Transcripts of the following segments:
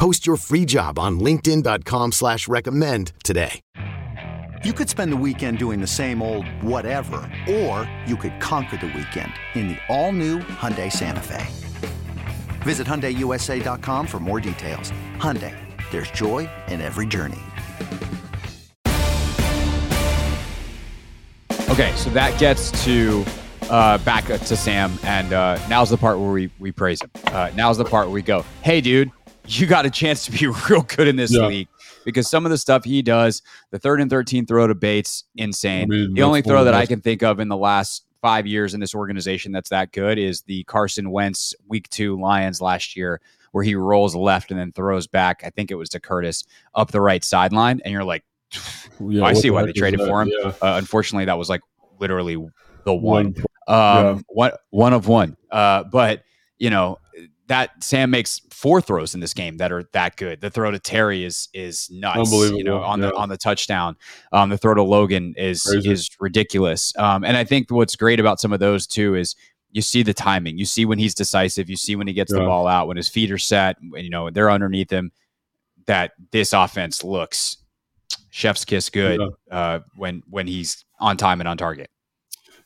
Post your free job on linkedin.com slash recommend today. You could spend the weekend doing the same old whatever, or you could conquer the weekend in the all-new Hyundai Santa Fe. Visit HyundaiUSA.com for more details. Hyundai, there's joy in every journey. Okay, so that gets to uh, back to Sam, and uh, now's the part where we we praise him. Uh, now's the part where we go, "Hey, dude, you got a chance to be real good in this Yeah. league." Because some of the stuff he does, the third and thirteen throw to Bates, insane. I mean, the only throw that I can think of in the last five years in this organization that's that good is the Carson Wentz Week Two Lions last year, where he rolls left and then throws back. I think it was to Curtis up the right sideline, and you're like, Yeah, I see why they traded that? for him. Yeah. Uh, unfortunately, that was like literally the one. One Um, one one of one. Uh, but you know that Sam makes four throws in this game that are that good. The throw to Terry is is nuts. You know, on the on the touchdown. Um, the throw to Logan is Crazy. is ridiculous. Um, and I think what's great about some of those too is you see the timing. You see when he's decisive. You see when he gets the ball out. When his feet are set. You know they're underneath him. That this offense looks chef's kiss good uh, when when he's on time and on target.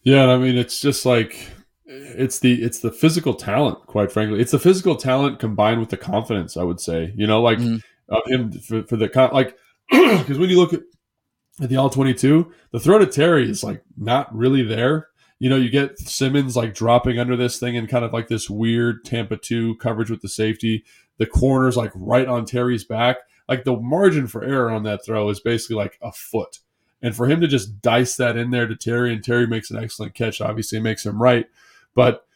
Yeah, I mean it's just like it's the it's the physical talent, quite frankly. It's the physical talent combined with the confidence, I would say. You know, like Mhm. of him for, for the con- like because when you look at, at the all twenty two, the throw to Terry is like not really there. You know, you get Simmons like dropping under this thing and kind of like this weird Tampa two coverage with the safety. The corner's like right on Terry's back. Like the margin for error on that throw is basically like a foot. And for him to just dice that in there to Terry, and Terry makes an excellent catch, obviously makes him right. But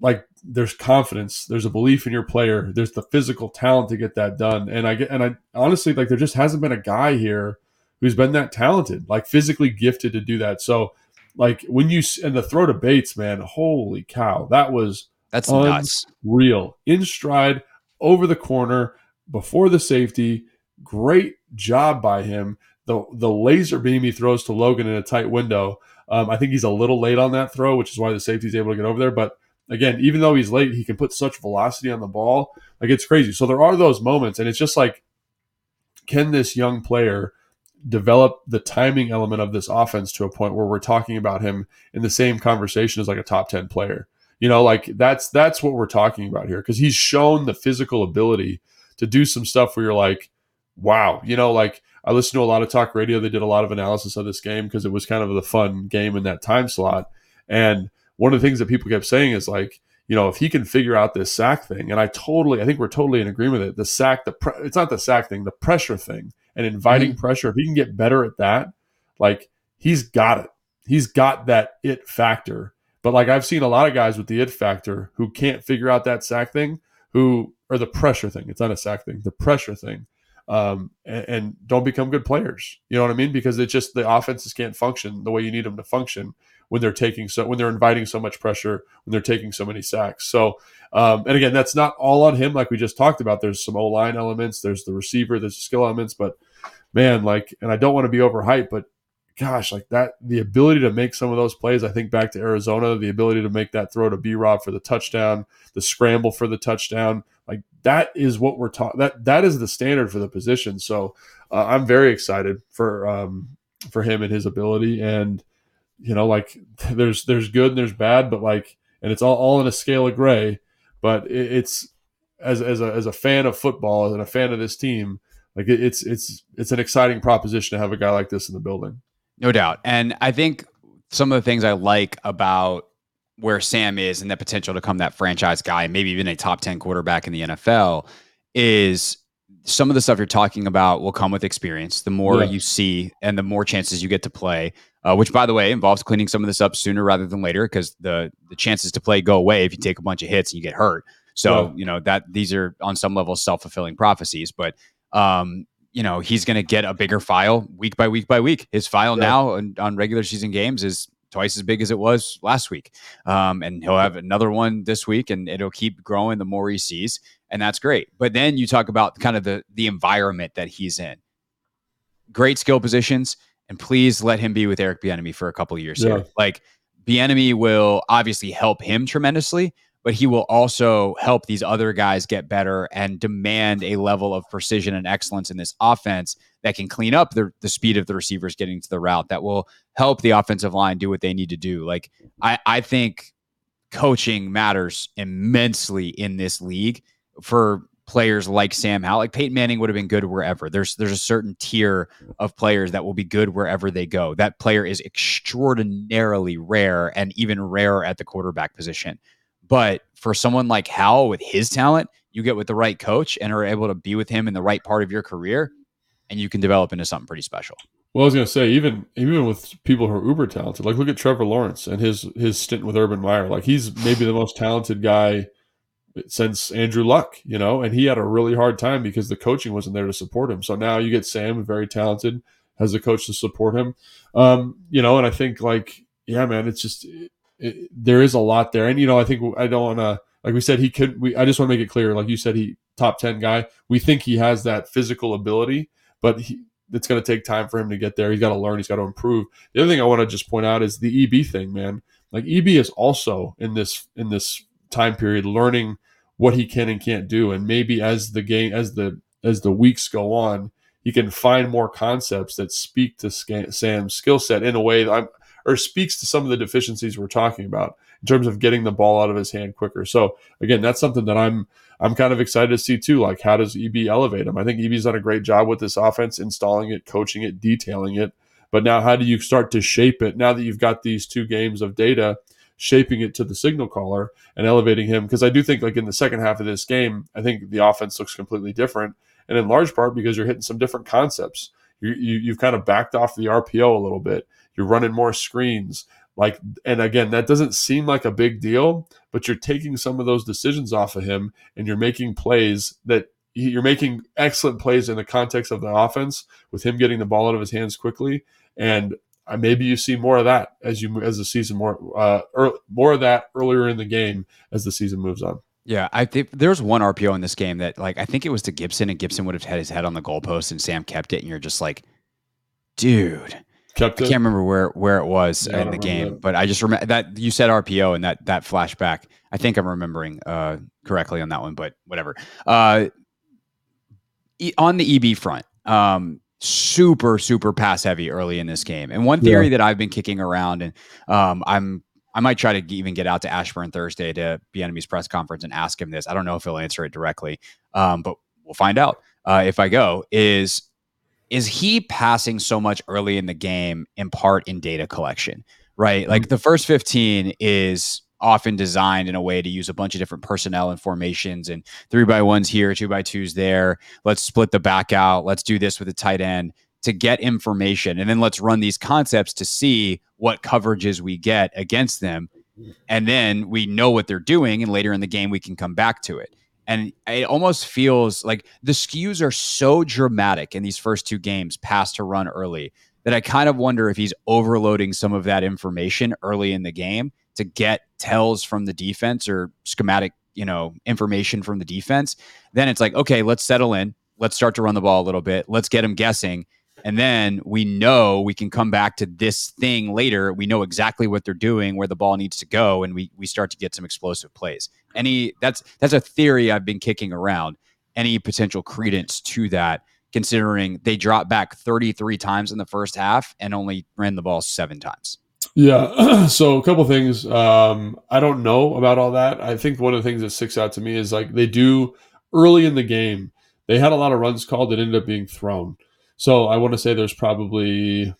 like there's confidence, there's a belief in your player, there's the physical talent to get that done. And I get and I honestly like there just hasn't been a guy here who's been that talented, like physically gifted to do that. So like when you s- and the throw to Bates, man, holy cow, that was That's nuts. real in stride over the corner before the safety. Great job by him. The the laser beam he throws to Logan in a tight window. Um, I think he's a little late on that throw, which is why the safety's able to get over there. But again, even though he's late, he can put such velocity on the ball. Like it's crazy. So there are those moments, and it's just like, can this young player develop the timing element of this offense to a point where we're talking about him in the same conversation as like a top 10 player? You know, like that's that's what we're talking about here because he's shown the physical ability to do some stuff where you're like, wow, you know, like I listened to a lot of talk radio. They did a lot of analysis of this game because it was kind of the fun game in that time slot. And one of the things that people kept saying is like, you know, if he can figure out this sack thing, and I totally, I think we're totally in agreement with it. The sack, the pre- it's not the sack thing, the pressure thing, and inviting mm-hmm. pressure. If he can get better at that, like he's got it. He's got that it factor. But like I've seen a lot of guys with the it factor who can't figure out that sack thing, who or the pressure thing. It's not a sack thing, the pressure thing, um, and, and don't become good players. You know what I mean? Because it's just the offenses can't function the way you need them to function when they're taking so when they're inviting so much pressure when they're taking so many sacks. So, um, and again, that's not all on him. Like we just talked about, there's some O line elements, there's the receiver, there's the skill elements, but man, like, and I don't want to be overhyped, but gosh, like that, the ability to make some of those plays. I think back to Arizona, the ability to make that throw to B Rob for the touchdown, the scramble for the touchdown, like that is what we're talking. That that is the standard for the position. So uh, I'm very excited for um, for him and his ability and you know like there's there's good and there's bad but like and it's all, all in a scale of gray but it, it's as as a, as a fan of football and a fan of this team like it, it's it's it's an exciting proposition to have a guy like this in the building. No doubt. And I think some of the things I like about where Sam is and the potential to come that franchise guy, maybe even a top 10 quarterback in the NFL, is some of the stuff you're talking about will come with experience. The more yeah. you see and the more chances you get to play, uh, which by the way involves cleaning some of this up sooner rather than later because the the chances to play go away if you take a bunch of hits and you get hurt. So yeah. you know that these are on some level self fulfilling prophecies, but um, you know he's going to get a bigger file week by week by week. His file yeah. now on, on regular season games is twice as big as it was last week. Um, and he'll have another one this week, and it'll keep growing the more he sees, and that's great. But then you talk about kind of the the environment that he's in. Great skill positions, and please let him be with Eric Bieniemy for a couple years yeah. here. Like Bieniemy will obviously help him tremendously, but he will also help these other guys get better and demand a level of precision and excellence in this offense that can clean up the, the speed of the receivers getting to the route that will help the offensive line do what they need to do. Like I, I think coaching matters immensely in this league for players like Sam Howell. Like Peyton Manning would have been good wherever. There's there's a certain tier of players that will be good wherever they go. That player is extraordinarily rare and even rarer at the quarterback position. But for someone like Howell with his talent, you get with the right coach and are able to be with him in the right part of your career, and you can develop into something pretty special. Well, I was going to say, even even with people who are uber talented, like look at Trevor Lawrence and his his stint with Urban Meyer. Like he's maybe the most talented guy since Andrew Luck, you know, and he had a really hard time because the coaching wasn't there to support him. So now you get Sam, very talented, has a coach to support him. Um, you know, and I think like, yeah, man, it's just it, there is a lot there. And you know, I think I don't want to like we said he could. We I just want to make it clear, like you said, he top ten guy. We think he has that physical ability, but he, it's going to take time for him to get there. He's got to learn. He's got to improve. The other thing I want to just point out is the EB thing, man. Like EB is also in this in this time period learning what he can and can't do, and maybe as the game as the as the weeks go on, he can find more concepts that speak to Sam's skill set in a way that I'm or speaks to some of the deficiencies we're talking about in terms of getting the ball out of his hand quicker. So again, that's something that I'm I'm kind of excited to see too. Like how does EB elevate him? I think EB's done a great job with this offense, installing it, coaching it, detailing it. But now how do you start to shape it now that you've got these two games of data? shaping it to the signal caller and elevating him because I do think like in the second half of this game, I think the offense looks completely different, and in large part because you're hitting some different concepts. You, you you've kind of backed off the RPO a little bit. You're running more screens. Like, and again, that doesn't seem like a big deal, but you're taking some of those decisions off of him and you're making plays that you're making excellent plays in the context of the offense with him getting the ball out of his hands quickly. And uh, maybe you see more of that as you as the season more uh early, more of that earlier in the game as the season moves on. Yeah, I think there's one RPO in this game that like I think it was to Gibson and Gibson would have had his head on the goalpost and Sam kept it and you're just like, dude, Kept I can't remember where where it was yeah, in the game, that. but I just remember that you said RPO and that that flashback. I think I'm remembering uh, correctly on that one, but whatever. Uh, on the EB front, um, super super pass heavy early in this game, and one theory yeah. that I've been kicking around, and um, I'm I might try to even get out to Ashburn Thursday to Bieniemy's press conference and ask him this. I don't know if he'll answer it directly, um, but we'll find out uh, if I go. Is is he passing so much early in the game in part in data collection, right? Like mm-hmm. the first 15 is often designed in a way to use a bunch of different personnel and formations and three by ones here, two by twos there. Let's split the back out. Let's do this with a tight end to get information. And then let's run these concepts to see what coverages we get against them. And then we know what they're doing. And later in the game, we can come back to it. And it almost feels like the skews are so dramatic in these first two games, pass to run early, that I kind of wonder if he's overloading some of that information early in the game to get tells from the defense or schematic, you know, information from the defense. Then it's like, okay, let's settle in. Let's start to run the ball a little bit. Let's get him guessing. And then we know we can come back to this thing later. We know exactly what they're doing, where the ball needs to go, and we we start to get some explosive plays. Any that's that's a theory I've been kicking around. Any potential credence to that, considering they dropped back 33 times in the first half and only ran the ball seven times. Yeah. So a couple things. Um, I don't know about all that. I think one of the things that sticks out to me is like they do early in the game they had a lot of runs called that ended up being thrown. So I want to say there's probably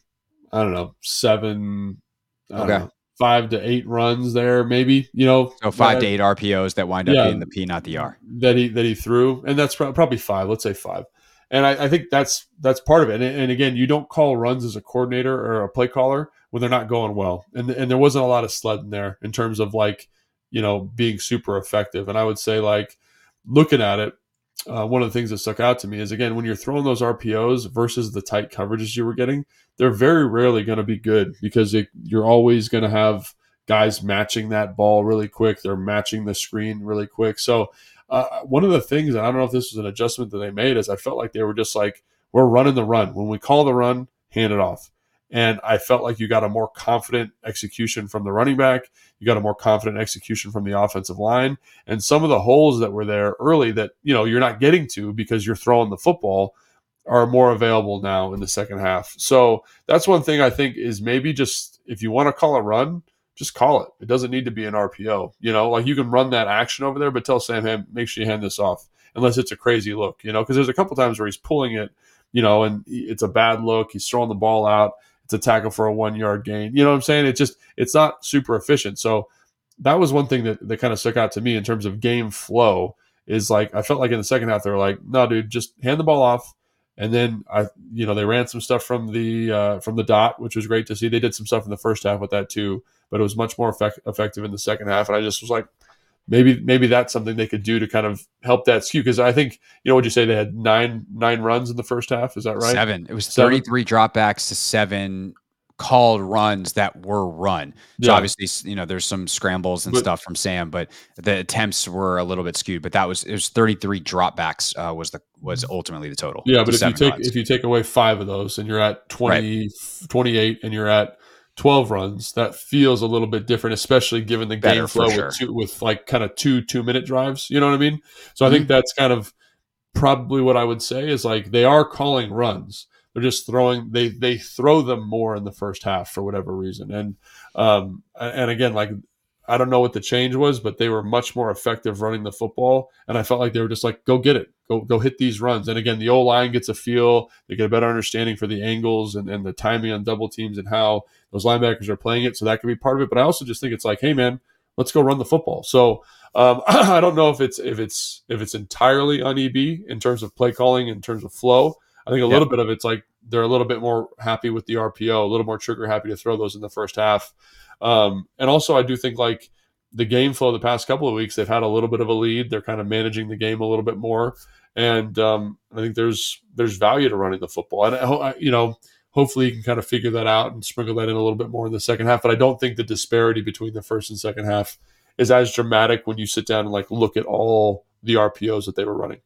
I don't know seven, I Okay. know, five to eight runs there, maybe you know. So five to eight RPOs that wind up Yeah. being the P, not the R. that he that he threw, and that's prob- probably five. Let's say five. And I, I think that's that's part of it. And, and again, you don't call runs as a coordinator or a play caller when they're not going well. And and there wasn't a lot of sledding there in terms of like you know being super effective. And I would say like looking at it, uh, one of the things that stuck out to me is again when you're throwing those RPOs versus the tight coverages you were getting, they're very rarely going to be good because it, you're always going to have guys matching that ball really quick. They're matching the screen really quick. So uh, one of the things, and I don't know if this was an adjustment that they made, is I felt like they were just like, we're running the run. When we call the run, hand it off. And I felt like you got a more confident execution from the running back. You got a more confident execution from the offensive line. And some of the holes that were there early that, you know, you're not getting to because you're throwing the football are more available now in the second half. So that's one thing I think is maybe just if you want to call a run, just call it. It doesn't need to be an RPO. You know, like you can run that action over there, but tell Sam, hey, make sure you hand this off, unless it's a crazy look. You know, because there's a couple times where he's pulling it, you know, and it's a bad look. He's throwing the ball out. It's a tackle for a one yard gain. You know what I'm saying? It just it's not super efficient. So that was one thing that, that kind of stuck out to me in terms of game flow. Is like I felt like in the second half they were like, no, dude, just hand the ball off. And then I, you know, they ran some stuff from the uh, from the dot, which was great to see. They did some stuff in the first half with that too, but it was much more effect- effective in the second half. And I just was like, maybe maybe that's something they could do to kind of help that skew. Because I think you know, would you say they had nine nine runs in the first half? Is that right? Seven. It was Seven? 33 dropbacks to seven called runs that were run. So Yeah. obviously, you know, there's some scrambles and But- stuff from Sam, but the attempts were a little bit skewed. But that was it was 33 dropbacks uh, was the was ultimately the total. Yeah, but if you take runs. if you take away five of those and you're at 20, 28 and you're at 12 runs, that feels a little bit different, especially given the Better game flow sure. with two, with like kind of two two minute drives. You know what I mean? So I think Mm-hmm. that's kind of probably what I would say is like they are calling runs. They're just throwing they they throw them more in the first half for whatever reason. And um and again like I don't know what the change was, but they were much more effective running the football. And I felt like they were just like, go get it, go go hit these runs. And again, the O line gets a feel, they get a better understanding for the angles and, and the timing on double teams and how those linebackers are playing it. So that could be part of it. But I also just think it's like, hey man, let's go run the football. So um, I don't know if it's if it's if it's entirely on EB in terms of play calling, in terms of flow. I think a little bit of it's like they're a little bit more happy with the RPO, a little more trigger happy to throw those in the first half. Um, and also, I do think like the game flow the past couple of weeks, they've had a little bit of a lead. They're kind of managing the game a little bit more, and um, I think there's there's value to running the football. And I, you know, hopefully you can kind of figure that out and sprinkle that in a little bit more in the second half. But I don't think the disparity between the first and second half is as dramatic when you sit down and like look at all the RPOs that they were running.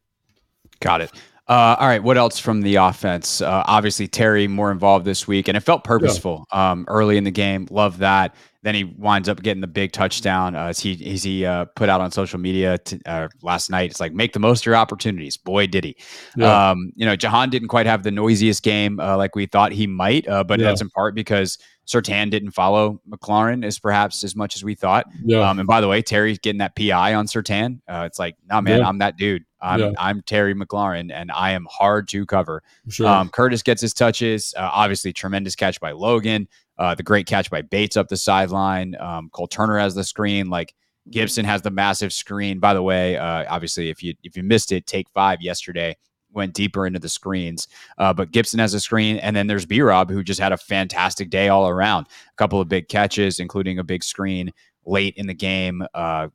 Got it. Uh, all right. What else from the offense? Uh, obviously, Terry more involved this week, and it felt purposeful um, early in the game. Love that. Then he winds up getting the big touchdown. Uh, as he as he uh, put out on social media t- uh, last night, it's like make the most of your opportunities. Boy, did he! Yeah. Um, you know, Jahan didn't quite have the noisiest game uh, like we thought he might, uh, but Yeah. that's in part because Surtain didn't follow McLaurin as perhaps as much as we thought. Yeah, Um, and by the way, Terry's getting that PI on Surtain. Uh, it's like, no, man, Yeah. I'm that dude. I'm Yeah. I'm Terry McLaurin, and I am hard to cover. sure. Um, Curtis gets his touches. Uh, obviously, tremendous catch by Logan. Uh, the great catch by Bates up the sideline. Um, Cole Turner has the screen. Like Gibson has the massive screen. By the way, uh, obviously, if you if you missed it, take five yesterday went deeper into the screens. Uh, but Gibson has a screen, and then there's B Rob who just had a fantastic day all around. A couple of big catches, including a big screen late in the game. Uh,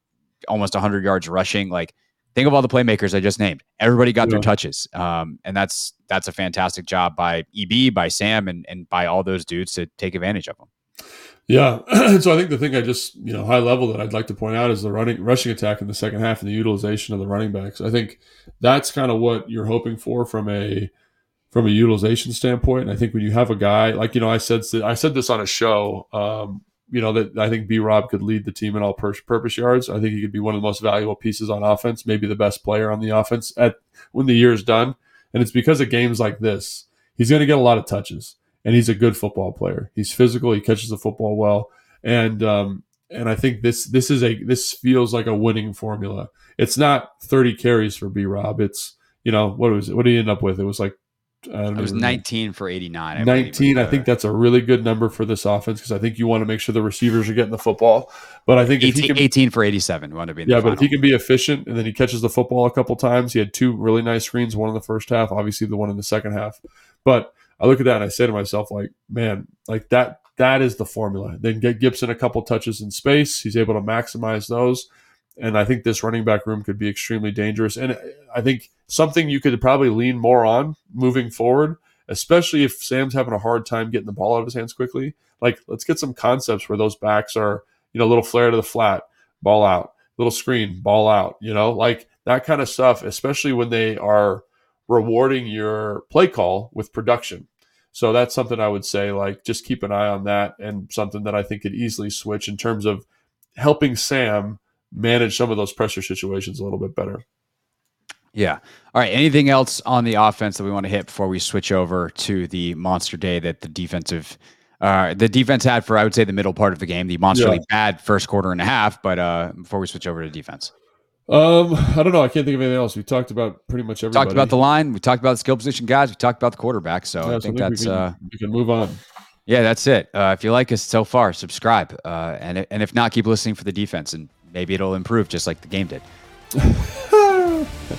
almost 100 yards rushing. Like think of all the playmakers I just named. Everybody got their touches, um, and that's that's a fantastic job by EB, by Sam, and and by all those dudes to take advantage of them. Yeah. so I think the thing I just, you know, high level that I'd like to point out is the running rushing attack in the second half and the utilization of the running backs. I think that's kind of what you're hoping for from a from a utilization standpoint. And I think when you have a guy like, you know, I said I said this on a show, um, you know, that I think B Rob could lead the team in all pur- purpose yards. I think he could be one of the most valuable pieces on offense, maybe the best player on the offense at when the year's done. And it's because of games like this. He's going to get a lot of touches and he's a good football player. He's physical. He catches the football well, and um, and I think this this is a this feels like a winning formula. It's not 30 carries for B Rob. It's you know, what was it? What did he end up with? It was like it was 19 for 89. I 19. I think that's a really good number for this offense because I think you want to make sure the receivers are getting the football. But I think 18, can, 18 for 87 wound up being yeah. but if he can be efficient and then he catches the football a couple times, he had two really nice screens, one in the first half, obviously the one in the second half. But I look at that and I say to myself, like, man, like that that is the formula. Then get Gibson a couple touches in space. He's able to maximize those. And I think this running back room could be extremely dangerous. And I think something you could probably lean more on moving forward, especially if Sam's having a hard time getting the ball out of his hands quickly. Like, let's get some concepts where those backs are, you know, a little flare to the flat, ball out, little screen, ball out, you know, like that kind of stuff, especially when they are rewarding your play call with production. So that's something I would say, like, just keep an eye on that and something that I think could easily switch in terms of helping Sam manage some of those pressure situations a little bit better. Yeah. All right. Anything else on the offense that we want to hit before we switch over to the monster day that the defensive, uh, the defense had for I would say the middle part of the game, the monsterly yeah. bad first quarter and a half. But uh, before we switch over to defense, um, I don't know. I can't think of anything else. We talked about pretty much everybody. Talked about the line. We talked about the skill position guys. We talked about the quarterback. So yeah, I think so think that's we can, uh, we can move on. Yeah, that's it. Uh, if you like us so far, subscribe. Uh, and and if not, keep listening for the defense, and maybe it'll improve just like the game did.